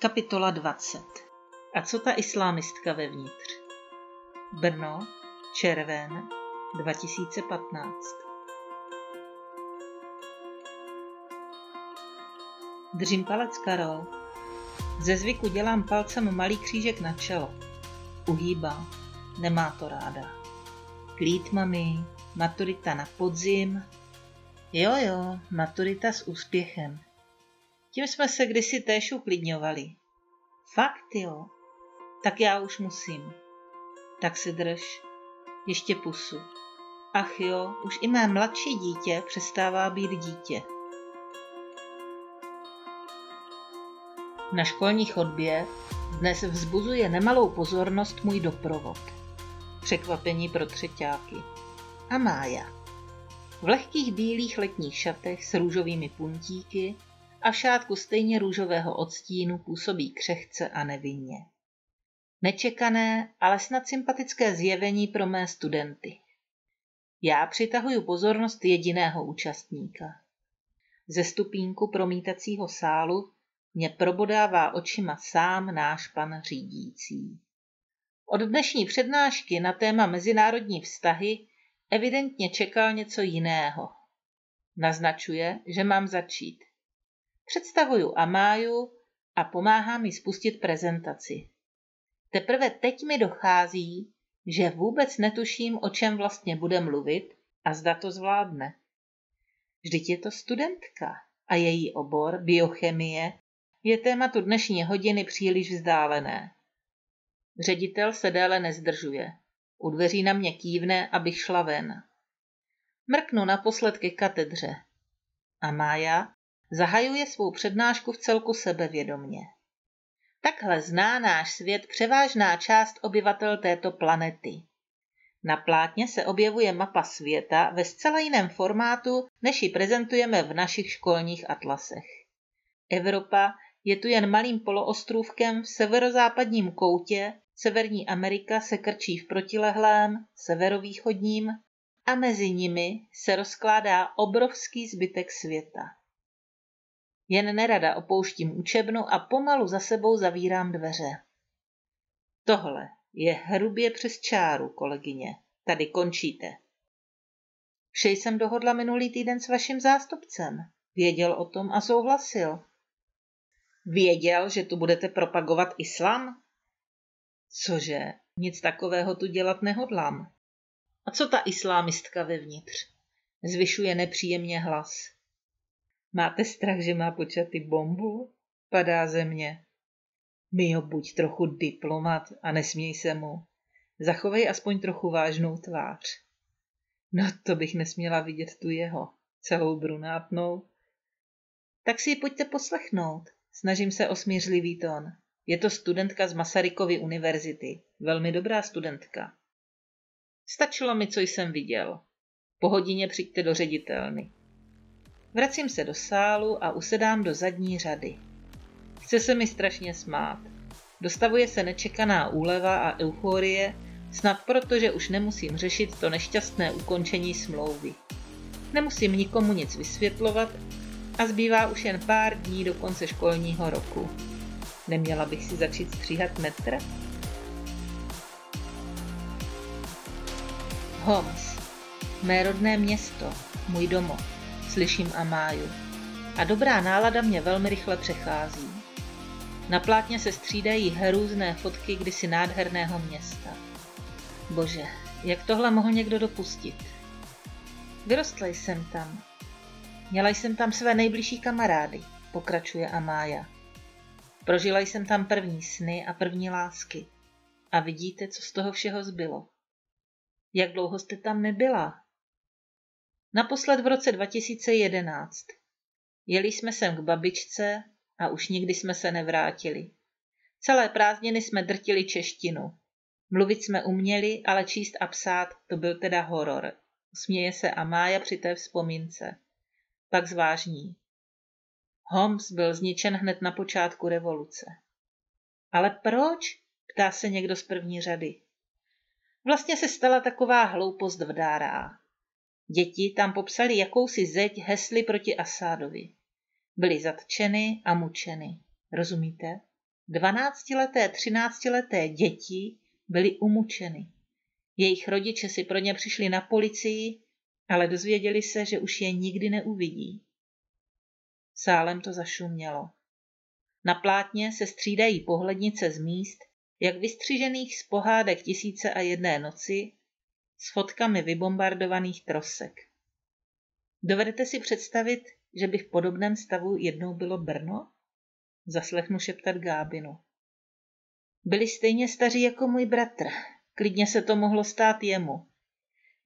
Kapitola 20 A co ta islámistka vevnitř? Brno, červen 2015 Držím palec, Karol. Ze zvyku dělám palcem malý křížek na čelo. Uhýbá. Nemá to ráda. Klít, mami. Maturita na podzim. Jo, jo, maturita s úspěchem. Tím jsme se kdysi též uklidňovali. Fakt jo. Tak já už musím. Tak si drž. Ještě pusu. Ach jo, už i mé mladší dítě přestává být dítě. Na školní chodbě dnes vzbuzuje nemalou pozornost můj doprovod. Překvapení pro třetíáky. A Mája. V lehkých bílých letních šatech s růžovými puntíky a v šátku stejně růžového odstínu působí křehce a nevinně. Nečekané, ale snad sympatické zjevení pro mé studenty. Já přitahuju pozornost jediného účastníka. Ze stupínku promítacího sálu mě probodává očima sám náš pan řídící. Od dnešní přednášky na téma mezinárodní vztahy evidentně čekal něco jiného. Naznačuje, že mám začít. Představuju Amáju a pomáhá mi spustit prezentaci. Teprve teď mi dochází, že vůbec netuším, o čem vlastně bude mluvit a zda to zvládne. Vždyť je to studentka a její obor, biochemie, je tématu dnešní hodiny příliš vzdálené. Ředitel se déle nezdržuje. U dveří na mě kývne, abych šla ven. Mrknu naposled ke katedře. A Mája zahajuje svou přednášku v celku sebevědomně. Takhle zná náš svět převážná část obyvatel této planety. Na plátně se objevuje mapa světa ve zcela jiném formátu, než ji prezentujeme v našich školních atlasech. Evropa je tu jen malým poloostrůvkem v severozápadním koutě, Severní Amerika se krčí v protilehlém, severovýchodním a mezi nimi se rozkládá obrovský zbytek světa. Jen nerada opouštím učebnu a pomalu za sebou zavírám dveře. Tohle je hrubě přes čáru, kolegyně. Tady končíte. Vše jsem dohodla minulý týden s vaším zástupcem. Věděl o tom a souhlasil. Věděl, že tu budete propagovat islám? Cože, nic takového tu dělat nehodlám. A co ta islámistka vevnitř? Zvyšuje nepříjemně hlas. Máte strach, že má počaty bombu? Padá ze mě. Mio, buď trochu diplomat a nesměj se mu. Zachovej aspoň trochu vážnou tvář. No to bych nesměla vidět tu jeho, celou brunátnou. Tak si ji pojďte poslechnout. Snažím se o smířlivý tón. Je to studentka z Masarykovy univerzity. Velmi dobrá studentka. Stačilo mi, co jsem viděl. Po hodině přijďte do ředitelny. Vracím se do sálu a usedám do zadní řady. Chce se mi strašně smát. Dostavuje se nečekaná úleva a euforie, snad proto, že už nemusím řešit to nešťastné ukončení smlouvy. Nemusím nikomu nic vysvětlovat a zbývá už jen pár dní do konce školního roku. Neměla bych si začít stříhat metr? Homs, mé rodné město, můj domov, slyším Amáju. A dobrá nálada mě velmi rychle přechází. Na plátně se střídají hrůzné fotky kdysi nádherného města. Bože, jak tohle mohl někdo dopustit? Vyrostla jsem tam, Měla jsem tam své nejbližší kamarády, pokračuje Amája. Prožila jsem tam první sny a první lásky. A vidíte, co z toho všeho zbylo. Jak dlouho jste tam nebyla? Naposled v roce 2011. Jeli jsme sem k babičce a už nikdy jsme se nevrátili. Celé prázdniny jsme drtili češtinu. Mluvit jsme uměli, ale číst a psát to byl teda horor. Směje se Amája při té vzpomínce pak zvážní. Holmes byl zničen hned na počátku revoluce. Ale proč? ptá se někdo z první řady. Vlastně se stala taková hloupost v Dárá. Děti tam popsali jakousi zeď hesly proti Asádovi. Byly zatčeny a mučeny. Rozumíte? Dvanáctileté, třináctileté děti byly umučeny. Jejich rodiče si pro ně přišli na policii, ale dozvěděli se, že už je nikdy neuvidí. Sálem to zašumělo. Na plátně se střídají pohlednice z míst, jak vystřižených z pohádek tisíce a jedné noci, s fotkami vybombardovaných trosek. Dovedete si představit, že by v podobném stavu jednou bylo Brno? Zaslechnu šeptat Gábinu. Byli stejně staří jako můj bratr. Klidně se to mohlo stát jemu.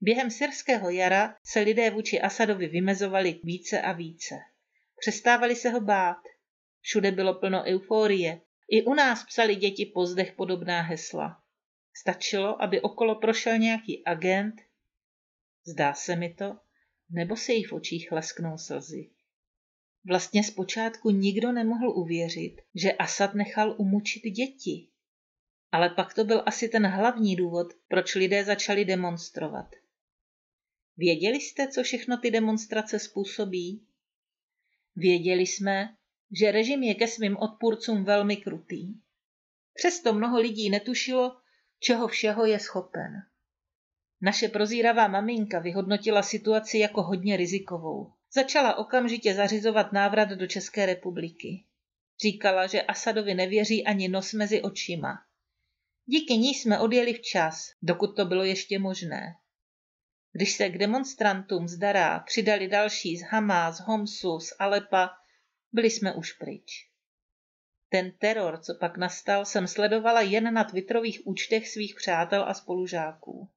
Během syrského jara se lidé vůči Asadovi vymezovali více a více. Přestávali se ho bát. Všude bylo plno euforie. I u nás psali děti pozdech podobná hesla. Stačilo, aby okolo prošel nějaký agent, zdá se mi to, nebo se jí v očích lesknou slzy. Vlastně zpočátku nikdo nemohl uvěřit, že Asad nechal umučit děti. Ale pak to byl asi ten hlavní důvod, proč lidé začali demonstrovat. Věděli jste, co všechno ty demonstrace způsobí? Věděli jsme, že režim je ke svým odpůrcům velmi krutý. Přesto mnoho lidí netušilo, čeho všeho je schopen. Naše prozíravá maminka vyhodnotila situaci jako hodně rizikovou. Začala okamžitě zařizovat návrat do České republiky. Říkala, že Asadovi nevěří ani nos mezi očima. Díky ní jsme odjeli včas, dokud to bylo ještě možné. Když se k demonstrantům z přidali další z Hamá, z Homsu, z Alepa, byli jsme už pryč. Ten teror, co pak nastal, jsem sledovala jen na twitterových účtech svých přátel a spolužáků.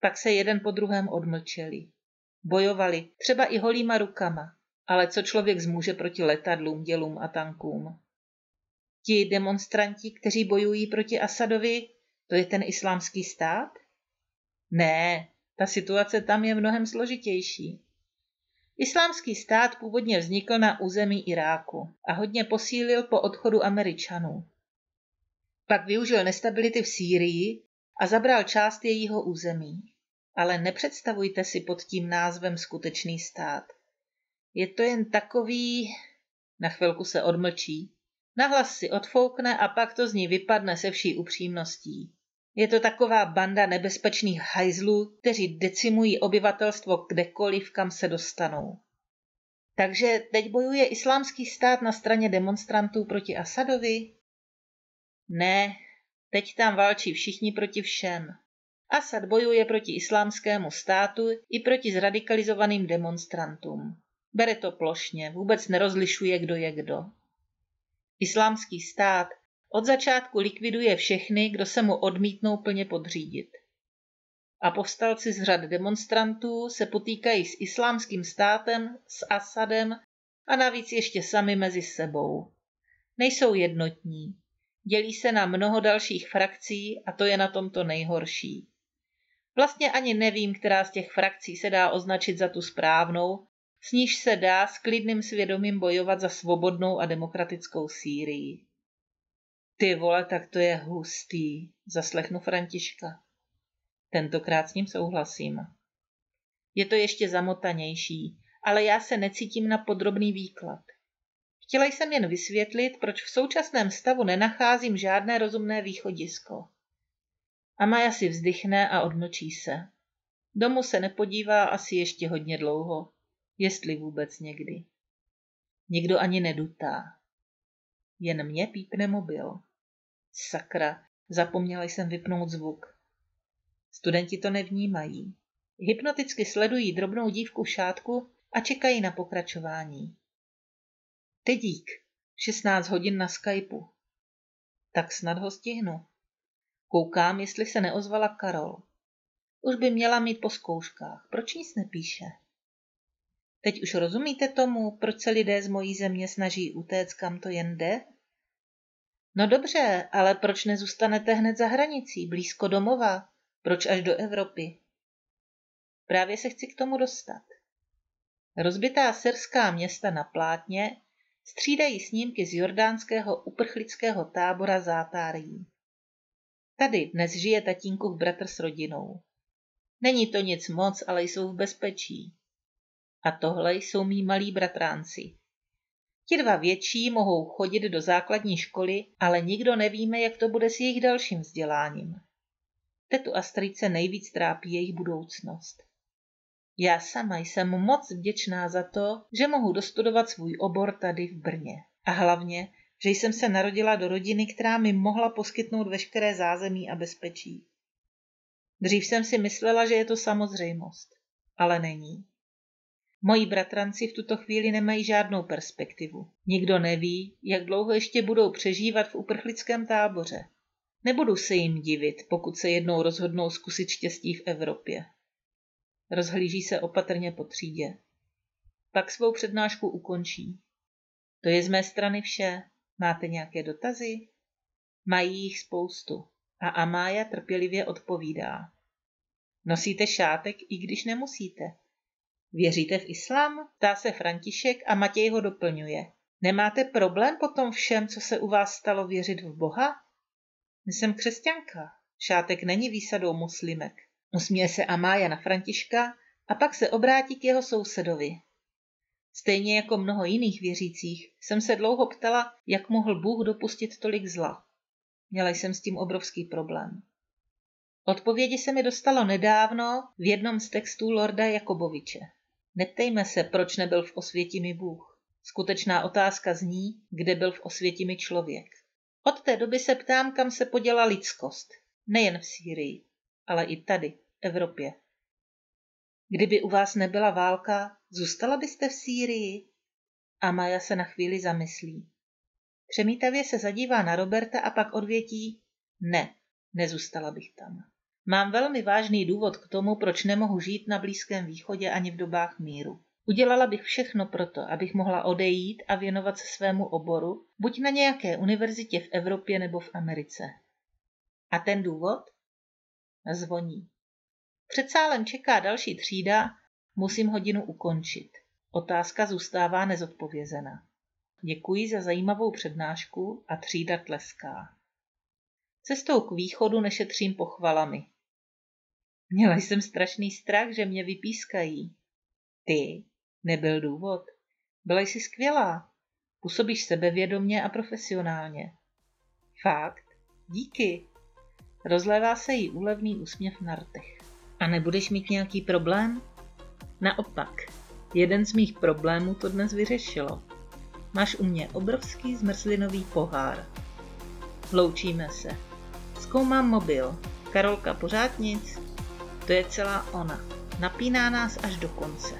Pak se jeden po druhém odmlčeli. Bojovali, třeba i holýma rukama, ale co člověk zmůže proti letadlům, dělům a tankům. Ti demonstranti, kteří bojují proti Asadovi, to je ten islámský stát? Ne, ta situace tam je mnohem složitější. Islámský stát původně vznikl na území Iráku a hodně posílil po odchodu Američanů. Pak využil nestability v Sýrii a zabral část jejího území. Ale nepředstavujte si pod tím názvem skutečný stát. Je to jen takový... Na chvilku se odmlčí. Nahlas si odfoukne a pak to z ní vypadne se vší upřímností. Je to taková banda nebezpečných hajzlů, kteří decimují obyvatelstvo kdekoliv, kam se dostanou. Takže teď bojuje islámský stát na straně demonstrantů proti Asadovi? Ne, teď tam válčí všichni proti všem. Asad bojuje proti islámskému státu i proti zradikalizovaným demonstrantům. Bere to plošně, vůbec nerozlišuje, kdo je kdo. Islámský stát od začátku likviduje všechny, kdo se mu odmítnou plně podřídit. A povstalci z řad demonstrantů se potýkají s islámským státem, s Asadem a navíc ještě sami mezi sebou. Nejsou jednotní. Dělí se na mnoho dalších frakcí a to je na tomto nejhorší. Vlastně ani nevím, která z těch frakcí se dá označit za tu správnou, s níž se dá s klidným svědomím bojovat za svobodnou a demokratickou Sýrii. Ty vole, tak to je hustý, zaslechnu Františka. Tentokrát s ním souhlasím. Je to ještě zamotanější, ale já se necítím na podrobný výklad. Chtěla jsem jen vysvětlit, proč v současném stavu nenacházím žádné rozumné východisko. A Maja si vzdychne a odmlčí se. Domu se nepodívá asi ještě hodně dlouho, jestli vůbec někdy. Nikdo ani nedutá. Jen mě pípne mobil. Sakra, zapomněla jsem vypnout zvuk. Studenti to nevnímají. Hypnoticky sledují drobnou dívku v šátku a čekají na pokračování. Tedík, 16 hodin na Skypeu. Tak snad ho stihnu. Koukám, jestli se neozvala Karol. Už by měla mít po zkouškách. Proč nic nepíše? Teď už rozumíte tomu, proč se lidé z mojí země snaží utéct, kam to jen jde? No dobře, ale proč nezůstanete hned za hranicí, blízko domova? Proč až do Evropy? Právě se chci k tomu dostat. Rozbitá syrská města na plátně střídají snímky z jordánského uprchlického tábora Zátárí. Tady dnes žije tatínkův bratr s rodinou. Není to nic moc, ale jsou v bezpečí. A tohle jsou mý malí bratránci. Ti dva větší mohou chodit do základní školy, ale nikdo nevíme, jak to bude s jejich dalším vzděláním. Tetu Astrice nejvíc trápí jejich budoucnost. Já sama jsem moc vděčná za to, že mohu dostudovat svůj obor tady v Brně. A hlavně, že jsem se narodila do rodiny, která mi mohla poskytnout veškeré zázemí a bezpečí. Dřív jsem si myslela, že je to samozřejmost, ale není. Moji bratranci v tuto chvíli nemají žádnou perspektivu. Nikdo neví, jak dlouho ještě budou přežívat v uprchlickém táboře. Nebudu se jim divit, pokud se jednou rozhodnou zkusit štěstí v Evropě. Rozhlíží se opatrně po třídě. Pak svou přednášku ukončí. To je z mé strany vše. Máte nějaké dotazy? Mají jich spoustu. A Amája trpělivě odpovídá. Nosíte šátek, i když nemusíte. Věříte v islám? Ptá se František a Matěj ho doplňuje. Nemáte problém po tom všem, co se u vás stalo věřit v Boha? Jsem křesťanka. Šátek není výsadou muslimek. Usměje se Amája na Františka a pak se obrátí k jeho sousedovi. Stejně jako mnoho jiných věřících jsem se dlouho ptala, jak mohl Bůh dopustit tolik zla. Měla jsem s tím obrovský problém. Odpovědi se mi dostalo nedávno v jednom z textů Lorda Jakoboviče. Neptejme se, proč nebyl v Osvětimi Bůh. Skutečná otázka zní, kde byl v Osvětimi člověk. Od té doby se ptám, kam se poděla lidskost. Nejen v Sýrii, ale i tady, v Evropě. Kdyby u vás nebyla válka, zůstala byste v Sýrii? A Maja se na chvíli zamyslí. Přemítavě se zadívá na Roberta a pak odvětí, ne, nezůstala bych tam. Mám velmi vážný důvod k tomu, proč nemohu žít na Blízkém východě ani v dobách míru. Udělala bych všechno proto, abych mohla odejít a věnovat se svému oboru, buď na nějaké univerzitě v Evropě nebo v Americe. A ten důvod? Zvoní. Před sálem čeká další třída, musím hodinu ukončit. Otázka zůstává nezodpovězena. Děkuji za zajímavou přednášku a třída tleská. Cestou k východu nešetřím pochvalami. Měla jsem strašný strach, že mě vypískají. Ty? Nebyl důvod. Byla jsi skvělá. Působíš sebevědomně a profesionálně. Fakt? Díky. Rozlévá se jí úlevný úsměv na rtech. A nebudeš mít nějaký problém? Naopak, jeden z mých problémů to dnes vyřešilo. Máš u mě obrovský zmrzlinový pohár. Loučíme se. Zkoumám mobil. Karolka pořád nic. To je celá ona. Napíná nás až do konce.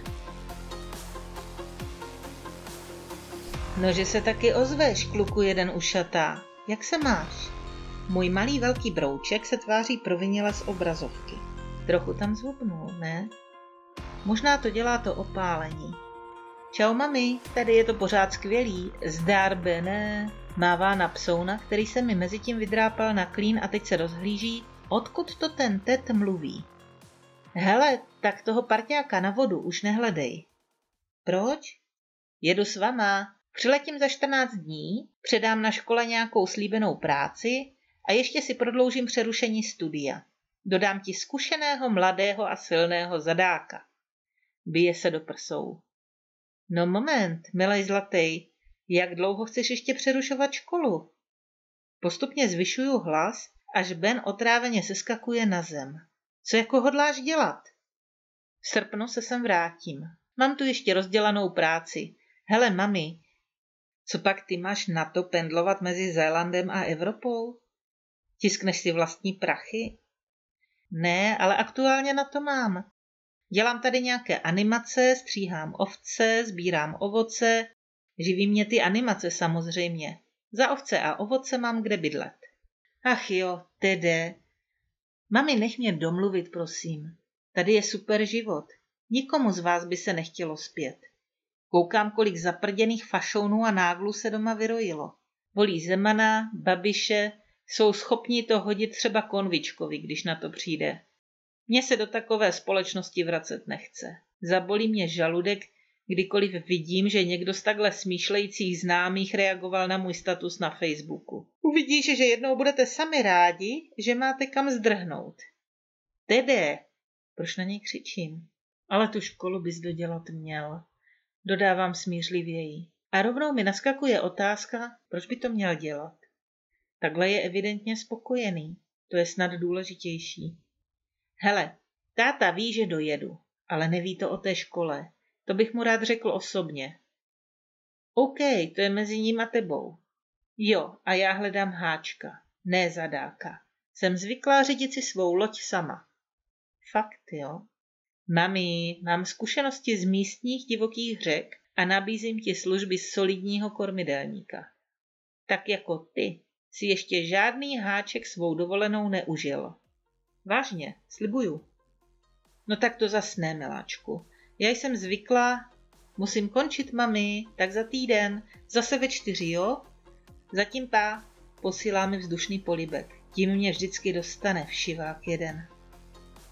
Nože se taky ozveš, kluku jeden ušatá. Jak se máš? Můj malý velký brouček se tváří provinila z obrazovky. Trochu tam zvupnul, ne? Možná to dělá to opálení. Čau mami, tady je to pořád skvělý. Zdár bene. Mává na psouna, který se mi mezi tím vydrápal na klín a teď se rozhlíží, odkud to ten tet mluví. Hele, tak toho parťáka na vodu už nehledej. Proč? Jedu s vama. Přiletím za 14 dní, předám na škole nějakou slíbenou práci a ještě si prodloužím přerušení studia. Dodám ti zkušeného, mladého a silného zadáka. Bije se do prsou. No moment, milej zlatý, jak dlouho chceš ještě přerušovat školu? Postupně zvyšuju hlas, až Ben otráveně seskakuje na zem. Co jako hodláš dělat? V srpnu se sem vrátím. Mám tu ještě rozdělanou práci. Hele, mami, co pak ty máš na to pendlovat mezi Zélandem a Evropou? Tiskneš si vlastní prachy? Ne, ale aktuálně na to mám. Dělám tady nějaké animace, stříhám ovce, sbírám ovoce, živí mě ty animace samozřejmě. Za ovce a ovoce mám kde bydlet. Ach jo, tede. Mami, nech mě domluvit, prosím. Tady je super život. Nikomu z vás by se nechtělo zpět. Koukám, kolik zaprděných fašounů a náglů se doma vyrojilo. Volí Zemana, Babiše, jsou schopni to hodit třeba konvičkovi, když na to přijde. Mně se do takové společnosti vracet nechce. Zabolí mě žaludek, kdykoliv vidím, že někdo z takhle smýšlejících známých reagoval na můj status na Facebooku. Uvidíš, že jednou budete sami rádi, že máte kam zdrhnout. Tede, proč na něj křičím? Ale tu školu bys dodělat měl. Dodávám smířlivěji. A rovnou mi naskakuje otázka, proč by to měl dělat. Takhle je evidentně spokojený. To je snad důležitější. Hele, táta ví, že dojedu, ale neví to o té škole. To bych mu rád řekl osobně. OK, to je mezi ním a tebou. Jo, a já hledám háčka, ne zadáka. Jsem zvyklá řídit si svou loď sama. Fakt, jo? Mami, mám zkušenosti z místních divokých řek a nabízím ti služby solidního kormidelníka. Tak jako ty si ještě žádný háček svou dovolenou neužil. Vážně, slibuju. No tak to zas ne, miláčku. Já jsem zvyklá, musím končit, mami, tak za týden, zase ve čtyři, jo? Zatím pá, posílá mi vzdušný polibek. Tím mě vždycky dostane všivák jeden.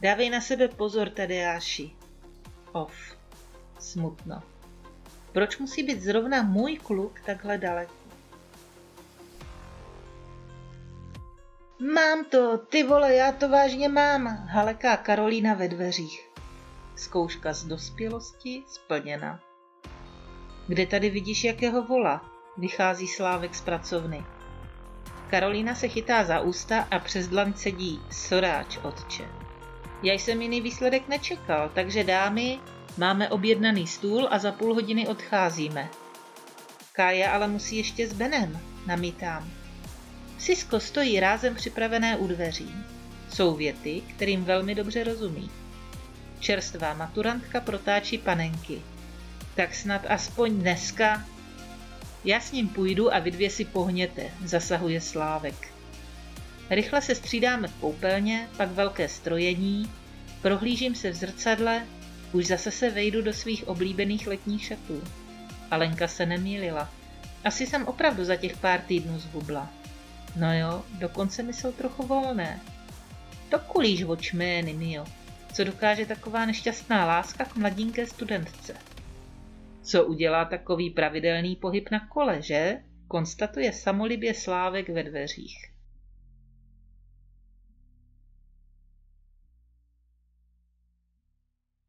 Dávej na sebe pozor, Tadeáši. Off. Smutno. Proč musí být zrovna můj kluk takhle daleko? Mám to, ty vole, já to vážně mám, haleká Karolína ve dveřích. Zkouška z dospělosti splněna. Kde tady vidíš jakého vola? Vychází Slávek z pracovny. Karolína se chytá za ústa a přes dlan sedí. Soráč, otče. Já jsem jiný výsledek nečekal, takže dámy, máme objednaný stůl a za půl hodiny odcházíme. Kája ale musí ještě s Benem, namítám. Sisko stojí rázem připravené u dveří. Jsou věty, kterým velmi dobře rozumí. Čerstvá maturantka protáčí panenky. Tak snad aspoň dneska já s ním půjdu a vy dvě si pohněte, zasahuje Slávek. Rychle se střídáme v koupelně, pak velké strojení, prohlížím se v zrcadle, už zase se vejdu do svých oblíbených letních šatů. Alenka se nemýlila. Asi jsem opravdu za těch pár týdnů zhubla. No jo, dokonce mi jsou trochu volné. To kulíš očmény, Mio. Co dokáže taková nešťastná láska k mladinké studentce? Co udělá takový pravidelný pohyb na kole, že? Konstatuje samolibě Slávek ve dveřích.